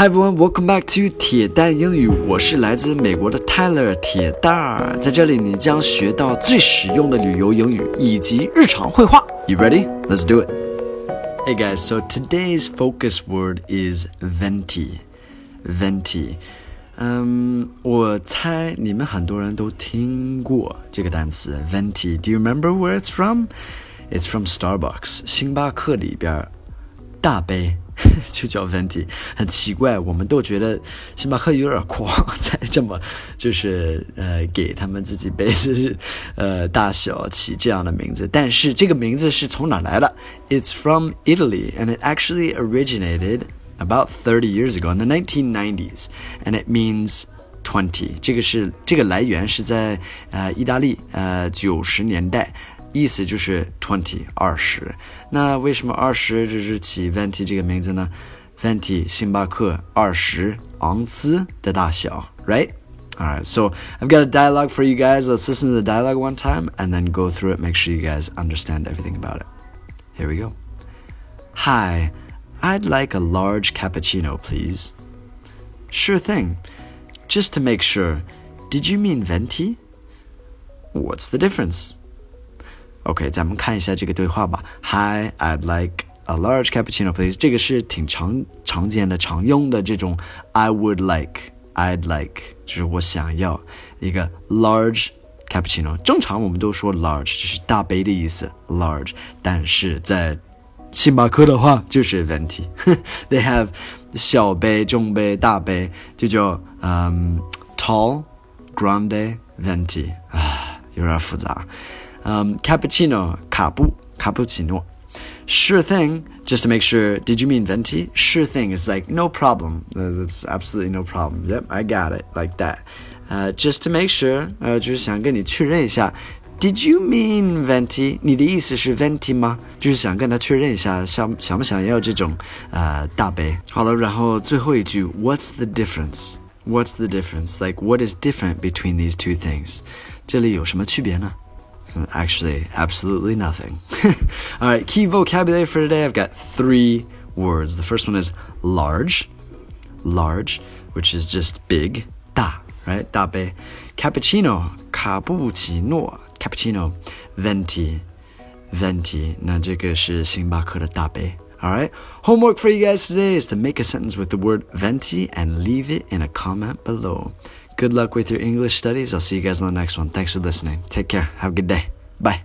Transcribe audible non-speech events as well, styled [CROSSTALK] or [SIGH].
Hi everyone, welcome back to 铁蛋英语。我是来自美国的 Tyler 铁蛋儿，在这里你将学到最实用的旅游英语以及日常会话。You ready? Let's do it. Hey guys, so today's focus word is venti. Venti. 嗯，我猜你们很多人都听过这个单词 venti. Do you remember where it's from? It's from Starbucks. 星巴克里边大杯 就叫问题很奇怪，我们都觉得星巴克有点狂，才这么就是呃给他们自己杯子呃大小起这样的名字。但是这个名字是从哪来的？It's from Italy and it actually originated about 30 years ago in the nineteen ninety s and it means twenty。这个是这个来源是在呃意大利呃九十年代。意思就是 twenty 二十。那为什么二十就是起 venti 这个名字呢？venti 星巴克二十盎司的大小，right? Alright, so I've got a dialogue for you guys. Let's listen to the dialogue one time and then go through it. Make sure you guys understand everything about it. Here we go. Hi, I'd like a large cappuccino, please. Sure thing. Just to make sure, did you mean venti? What's the difference? OK，咱们看一下这个对话吧。Hi, I'd like a large cappuccino, please. 这个是挺常常见的、常用的这种 I would like, I'd like，就是我想要一个 large cappuccino。正常我们都说 large，就是大杯的意思，large。但是在星巴克的话就是 venti。They have 小杯、中杯、大杯，就叫嗯 tall, grande, venti。啊，有点复杂。um, cappuccino, capu, cappuccino. Sure thing, just to make sure. Did you mean venti? Sure thing is like no problem. That's absolutely no problem. Yep, I got it like that. Uh, just to make sure, uh, Did you mean venti？你的意思是 venti 吗？就是想跟他确认一下，想想不想要这种呃大杯。好了，然后最后一句，What's the difference? What's the difference? Like what is different between these two things? 这里有什么区别呢 ？Actually, absolutely nothing. [LAUGHS] All right, key vocabulary for today I've got three words. The first one is large, large, which is just big, da, right? 大杯. Cappuccino, cappuccino, cappuccino, venti, venti. 那这个是星巴克的大杯. All right. Homework for you guys today is to make a sentence with the word venti and leave it in a comment below. Good luck with your English studies. I'll see you guys on the next one. Thanks for listening. Take care. Have a good day. Bye.